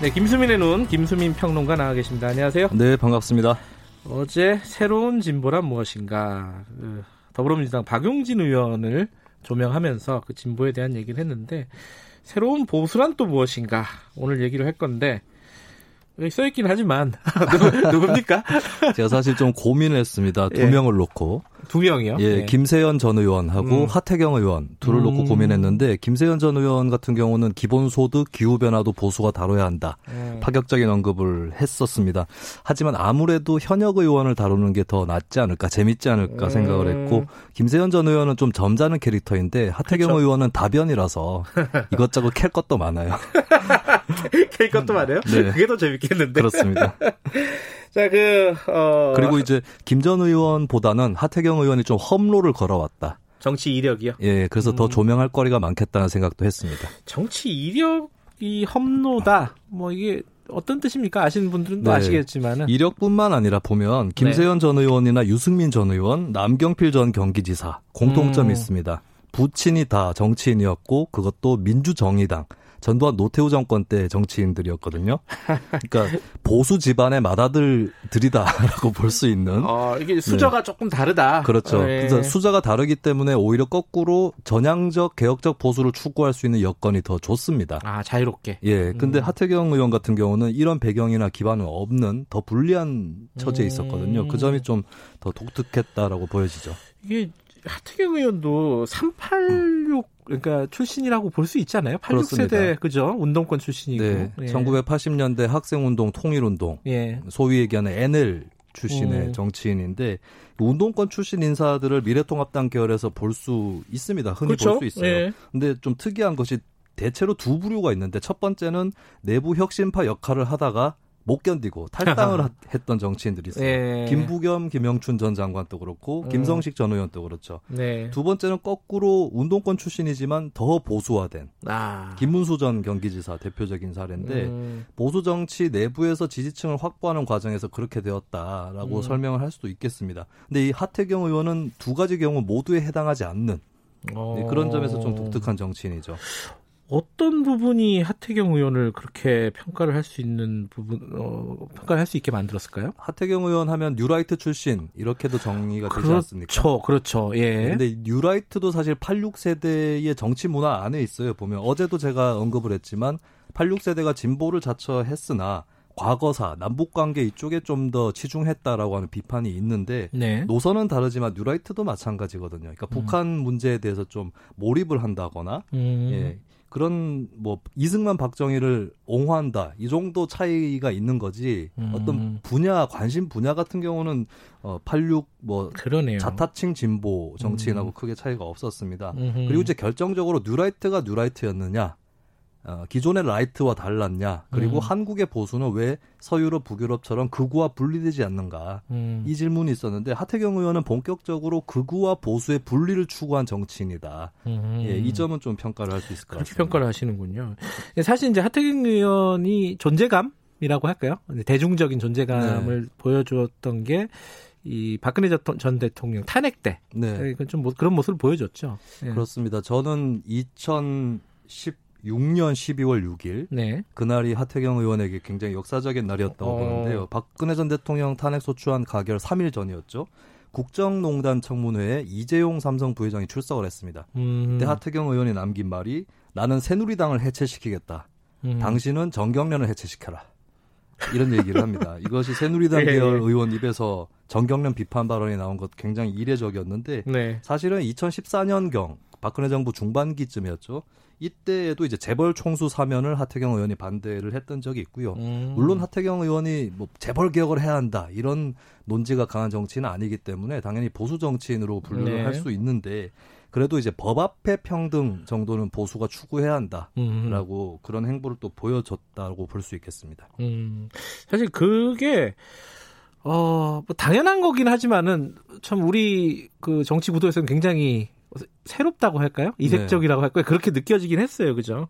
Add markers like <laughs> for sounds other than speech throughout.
네, 김수민의 눈 김수민 평론가 나와 계십니다. 안녕하세요. 네, 반갑습니다. 어제 새로운 진보란 무엇인가 그 더불어민주당 박용진 의원을 조명하면서 그 진보에 대한 얘기를 했는데 새로운 보수란 또 무엇인가 오늘 얘기를 할 건데 여기 써있긴 하지만 <laughs> 누구, 누굽니까? 제가 사실 좀 고민을 했습니다. 두 <laughs> 예. 명을 놓고 두 명이요. 예, 네. 김세현 전 의원하고 음. 하태경 의원 둘을 놓고 음. 고민했는데 김세현 전 의원 같은 경우는 기본소득 기후 변화도 보수가 다뤄야 한다. 음. 파격적인 언급을 했었습니다. 하지만 아무래도 현역 의원을 다루는 게 더 낫지 않을까, 재밌지 않을까 음. 생각을 했고 김세현 전 의원은 좀 점잖은 캐릭터인데 하태경 그렇죠. 의원은 다변이라서 이것저것 캘 것도 많아요. <laughs> 캘 것도 많아요. 네. 그게 더 재밌겠는데. 그렇습니다. <laughs> 자, 그 어, 그리고 이제 김 전 의원보다는 하태경 의원이 좀 험로를 걸어왔다. 정치 이력이요. 예, 그래서 더 음. 조명할 거리가 많겠다는 생각도 했습니다. 정치 이력이 험로다. 뭐 이게 어떤 뜻입니까? 아시는 분들은 또 네. 아시겠지만은 이력뿐만 아니라 보면 김세현 전 의원이나 유승민 전 의원, 남경필 전 경기지사 공통점이 음. 있습니다. 부친이 다 정치인이었고 그것도 민주정의당 전두환 노태우 정권 때 정치인들이었거든요. 그러니까 보수 집안의 맏아들들이다라고 <laughs> 볼 수 있는 어, 이게 수저가 조금 다르다. 네. 그렇죠. 네. 그래서 수자가 다르기 때문에 오히려 거꾸로 전향적 개혁적 보수를 추구할 수 있는 여건이 더 좋습니다. 아 자유롭게. 예, 근데 음. 하태경 의원 같은 경우는 이런 배경이나 기반은 없는 더 불리한 처지에 음. 있었거든요. 그 점이 좀 더 독특했다라고 보여지죠. 이게 하태경 의원도 386 그러니까 출신이라고 볼 수 있잖아요. 86세대 그렇습니다. 그죠? 운동권 출신이고. 네, 예. 1980년대 학생운동, 통일운동, 예. 소위 얘기하는 NL 출신의 음. 정치인인데 운동권 출신 인사들을 미래통합당 계열에서 볼 수 있습니다. 흔히 그렇죠. 볼수 있어요. 예. 근데 좀 특이한 것이 대체로 두 부류가 있는데 첫 번째는 내부 혁신파 역할을 하다가 못 견디고 탈당을 <laughs> 하- 했던 정치인들이 있어요. 예. 김부겸, 김영춘 전 장관도 그렇고 음. 김성식 전 의원도 그렇죠. 네. 두 번째는 거꾸로 운동권 출신이지만 더 보수화된 아. 김문수 전 경기지사 대표적인 사례인데 음. 보수 정치 내부에서 지지층을 확보하는 과정에서 그렇게 되었다라고 음. 설명을 할 수도 있겠습니다. 근데 이 하태경 의원은 두 가지 경우 모두에 해당하지 않는 어. 네, 그런 점에서 좀 독특한 정치인이죠. 어떤 부분이 하태경 의원을 그렇게 평가를 할 수 있는 부분, 어, 평가를 할 수 있게 만들었을까요? 하태경 의원 하면 뉴라이트 출신 이렇게도 정의가 되지 않습니까? 그렇죠, 그렇죠. 예. 근데 뉴라이트도 사실 86세대의 정치 문화 안에 있어요. 보면 어제도 제가 언급을 했지만 86세대가 진보를 자처했으나 과거사 남북 관계 이쪽에 좀 더 치중했다라고 하는 비판이 있는데 네. 노선은 다르지만 뉴라이트도 마찬가지거든요. 그러니까 북한 문제에 대해서 좀 몰입을 한다거나 음. 예. 그런 뭐 이승만 박정희를 옹호한다 이 정도 차이가 있는 거지 음. 어떤 분야 관심 분야 같은 경우는 어86뭐 그러네요. 자타칭 진보 정치인하고 음. 크게 차이가 없었습니다. 음흠. 그리고 이제 결정적으로 뉴라이트가 뉴라이트였느냐, 어, 기존의 right와 달랐냐, 그리고 음. 한국의 보수는 왜 서유럽, 북유럽처럼 극우와 분리되지 않는가 음. 이 질문이 있었는데 하태경 의원은 본격적으로 극우와 보수의 분리를 추구한 정치인이다. 음. 예, 이 점은 좀 평가를 할 수 있을 것 같습니다. 평가를 하시는군요. 예, 사실 이제 하태경 의원이 존재감이라고 할까요? 대중적인 존재감을 네. 보여주었던 게 이 박근혜 전- 전 대통령 탄핵 때 네, 이건 좀 뭐- 그런 모습을 보여줬죠. 예. 그렇습니다. 저는 2016년 12월 6일 네. 그날이 하태경 의원에게 굉장히 역사적인 날이었다고 어. 보는데요. 박근혜 전 대통령 탄핵 소추안 가결 3일 전이었죠. 국정농단 청문회에 이재용 삼성 부회장이 출석을 했습니다. 음. 그때 하태경 의원이 남긴 말이 나는 새누리당을 해체시키겠다. 음. 당신은 정경련을 해체시켜라. 이런 얘기를 합니다. 이것이 새누리당 예. 계열 의원 입에서 정경련 비판 발언이 나온 것 굉장히 이례적이었는데 네. 사실은 2014년경 박근혜 정부 중반기쯤이었죠. 이때에도 이제 재벌 총수 사면을 하태경 의원이 반대를 했던 적이 있고요. 음. 물론 하태경 의원이 뭐 재벌 개혁을 해야 한다 이런 논지가 강한 정치는 아니기 때문에 당연히 보수 정치인으로 분류를 네. 할수 있는데 그래도 이제 법 앞에 평등 정도는 보수가 추구해야 음. 한다라고 그런 행보를 또 보여줬다고 볼 수 있겠습니다. 음, 사실 그게 어, 뭐 당연한 거긴 하지만은 참 우리 그 정치 구도에서는 굉장히 새롭다고 할까요? 이색적이라고 할까요? 그렇게 느껴지긴 했어요. 그죠?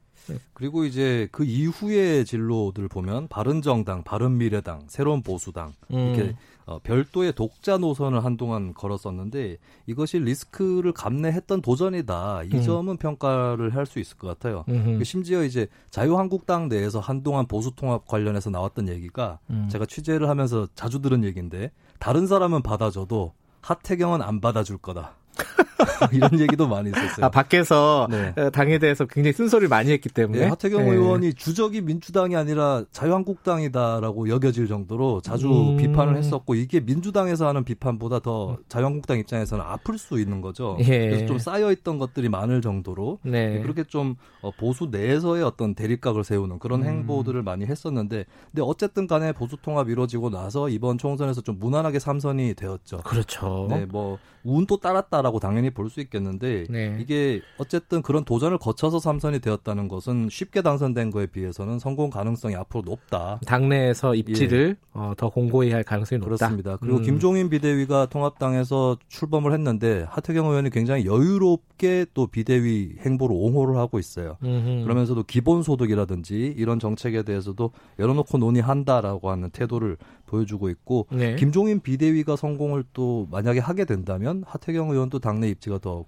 그리고 이제 그 이후의 진로들 보면 바른정당, 바른미래당, 새로운 보수당 이렇게 음. 어, 별도의 독자 노선을 한동안 걸었었는데 이것이 리스크를 감내했던 도전이다. 이 음. 점은 평가를 할 수 있을 것 같아요. 음흠. 심지어 이제 자유한국당 내에서 한동안 보수통합 관련해서 나왔던 얘기가 음. 제가 취재를 하면서 자주 들은 얘기인데 다른 사람은 받아줘도 하태경은 안 받아줄 거다. <laughs> 이런 얘기도 많이 있었어요. 아, 밖에서 네. 어, 당에 대해서 굉장히 쓴소리를 많이 했기 때문에 네, 하태경 네. 의원이 주적이 민주당이 아니라 자유한국당이다라고 여겨질 정도로 자주 음. 비판을 했었고 이게 민주당에서 하는 비판보다 더 자유한국당 입장에서는 아플 수 있는 거죠. 예. 그래서 좀 쌓여 있던 것들이 많을 정도로 네. 그렇게 좀 어, 보수 내에서의 어떤 대립각을 세우는 그런 음. 행보들을 많이 했었는데 근데 어쨌든 간에 보수 통합 이루어지고 나서 이번 총선에서 좀 무난하게 삼선이 되었죠. 그렇죠. 네, 뭐 운도 따랐다라고 당연히 볼 수 있겠는데 네. 이게 어쨌든 그런 도전을 거쳐서 삼선이 되었다는 것은 쉽게 당선된 거에 비해서는 성공 가능성이 앞으로 높다. 당내에서 입지를 어, 더 공고히 할 가능성이 높다. 예. 그렇습니다. 그리고 음. 김종인 비대위가 통합당에서 출범을 했는데 하태경 의원이 굉장히 여유롭게 또 비대위 행보를 옹호를 하고 있어요. 음흠. 그러면서도 기본소득이라든지 이런 정책에 대해서도 열어놓고 논의한다라고 하는 태도를 보여주고 있고 네. 김종인 비대위가 성공을 또 만약에 하게 된다면 하태경 의원도 당내 입지가 더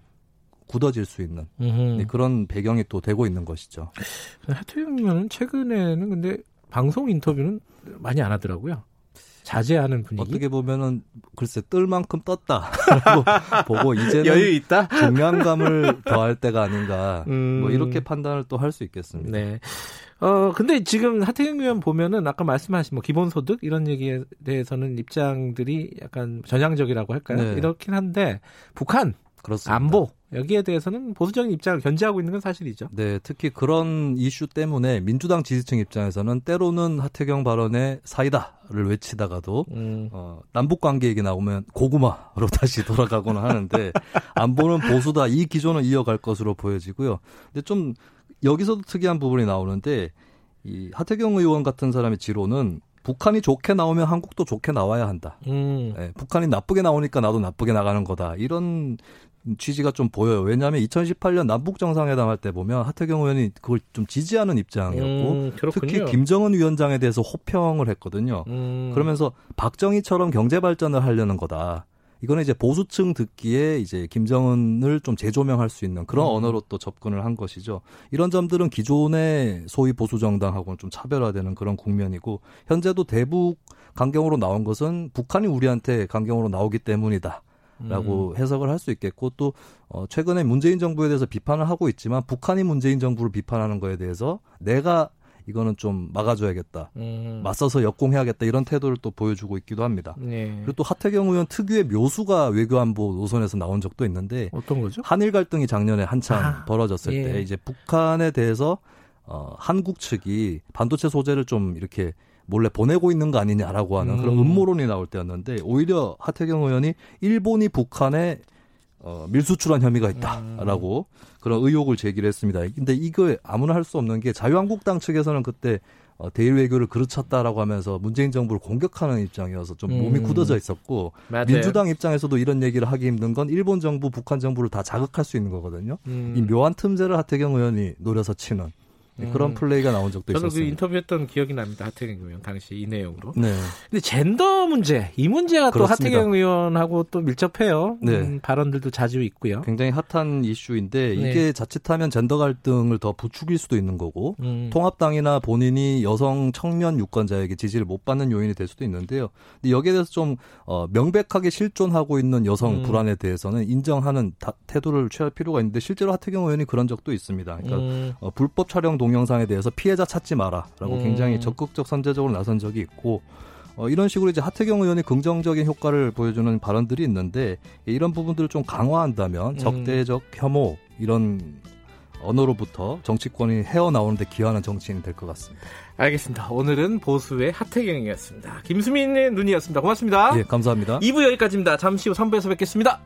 굳어질 수 있는. 네, 그런 배경이 또 되고 있는 것이죠. 하태경 의원은 최근에는 근데 방송 인터뷰는 많이 안 하더라고요. 자제하는 분위기. 어떻게 보면은 글쎄 뜰 만큼 떴다라고 <laughs> 보고 이제는 여유 있다. 중량감을 더할 때가 아닌가 음. 뭐 이렇게 판단을 또 할 수 있겠습니다. 네. 어 근데 지금 하태경 의원 보면은 아까 말씀하신 뭐 기본소득 이런 얘기에 대해서는 입장들이 약간 전향적이라고 할까요? 네. 이렇긴 한데 북한 그렇습니다. 안보 여기에 대해서는 보수적인 입장을 견지하고 있는 건 사실이죠. 네, 특히 그런 이슈 때문에 민주당 지지층 입장에서는 때로는 하태경 발언에 사이다를 외치다가도 음. 어, 남북 관계 얘기 나오면 고구마로 <laughs> 다시 돌아가거나 하는데 안보는 보수다 이 기조는 이어갈 것으로 보여지고요. 근데 좀 여기서도 특이한 부분이 나오는데 이 하태경 의원 같은 사람의 지로는 북한이 좋게 나오면 한국도 좋게 나와야 한다. 음. 예, 북한이 나쁘게 나오니까 나도 나쁘게 나가는 거다. 이런 취지가 좀 보여요. 왜냐하면 2018년 남북 정상회담 할 때 보면 하태경 의원이 그걸 좀 지지하는 입장이었고 음. 특히 김정은 위원장에 대해서 호평을 했거든요. 음. 그러면서 박정희처럼 경제 발전을 하려는 거다. 이거는 이제 보수층 듣기에 이제 김정은을 좀 재조명할 수 있는 그런 음. 언어로 또 접근을 한 것이죠. 이런 점들은 기존의 소위 보수 정당하고는 좀 차별화되는 그런 국면이고 현재도 대북 강경으로 나온 것은 북한이 우리한테 강경으로 나오기 때문이다. 라고 해석을 할 수 있겠고 또 어, 최근에 문재인 정부에 대해서 비판을 하고 있지만 북한이 문재인 정부를 비판하는 거에 대해서 내가 이거는 좀 막아줘야겠다. 음. 맞서서 역공해야겠다 이런 태도를 또 보여주고 있기도 합니다. 네. 그리고 또 하태경 의원 특유의 묘수가 외교안보 노선에서 나온 적도 있는데 어떤 거죠? 한일 갈등이 작년에 한참 아, 벌어졌을 예. 때 이제 북한에 대해서 어, 한국 측이 반도체 소재를 좀 이렇게 몰래 보내고 있는 거 아니냐라고 하는 그런 음. 음모론이 나올 때였는데 오히려 하태경 의원이 일본이 북한에 어, 밀수출한 혐의가 있다라고 그런 의혹을 제기를 했습니다. 근데 이거 아무나 할 수 없는 게 자유한국당 측에서는 그때 어, 대일 외교를 그르쳤다라고 하면서 문재인 정부를 공격하는 입장이어서 좀 몸이 음. 굳어져 있었고 맞아요. 민주당 입장에서도 이런 얘기를 하기 힘든 건 일본 정부, 북한 정부를 다 자극할 수 있는 거거든요. 음. 이 묘한 틈새를 하태경 의원이 노려서 치는 네, 그런 음. 플레이가 나온 적도 저도 그 있었습니다. 인터뷰했던 기억이 납니다. 하태경 의원 당시 이 내용으로. 네. 근데 젠더 문제 이 문제가 또 그렇습니다. 하태경 의원하고 또 밀접해요. 네. 음, 발언들도 자주 있고요. 굉장히 핫한 이슈인데 네. 이게 자칫하면 젠더 갈등을 더 부추길 수도 있는 거고 음. 통합당이나 본인이 여성 청년 유권자에게 지지를 못 받는 요인이 될 수도 있는데요. 근데 여기에 대해서 좀 어, 명백하게 실존하고 있는 여성 음. 불안에 대해서는 인정하는 다- 태도를 취할 필요가 있는데 실제로 하태경 의원이 그런 적도 있습니다. 그러니까 음. 어, 불법 촬영 동 영상에 대해서 피해자 찾지 마라라고 음. 굉장히 적극적 선제적으로 나선 적이 있고 어, 이런 식으로 이제 하태경 의원이 긍정적인 효과를 보여주는 발언들이 있는데 이런 부분들을 좀 강화한다면 음. 적대적 혐오 이런 언어로부터 정치권이 헤어나오는데 기여하는 정치인이 될 것 같습니다. 알겠습니다. 오늘은 보수의 하태경이었습니다. 김수민의 눈이었습니다. 고맙습니다. 예, 감사합니다. 2부 여기까지입니다. 잠시 후 3부에서 뵙겠습니다.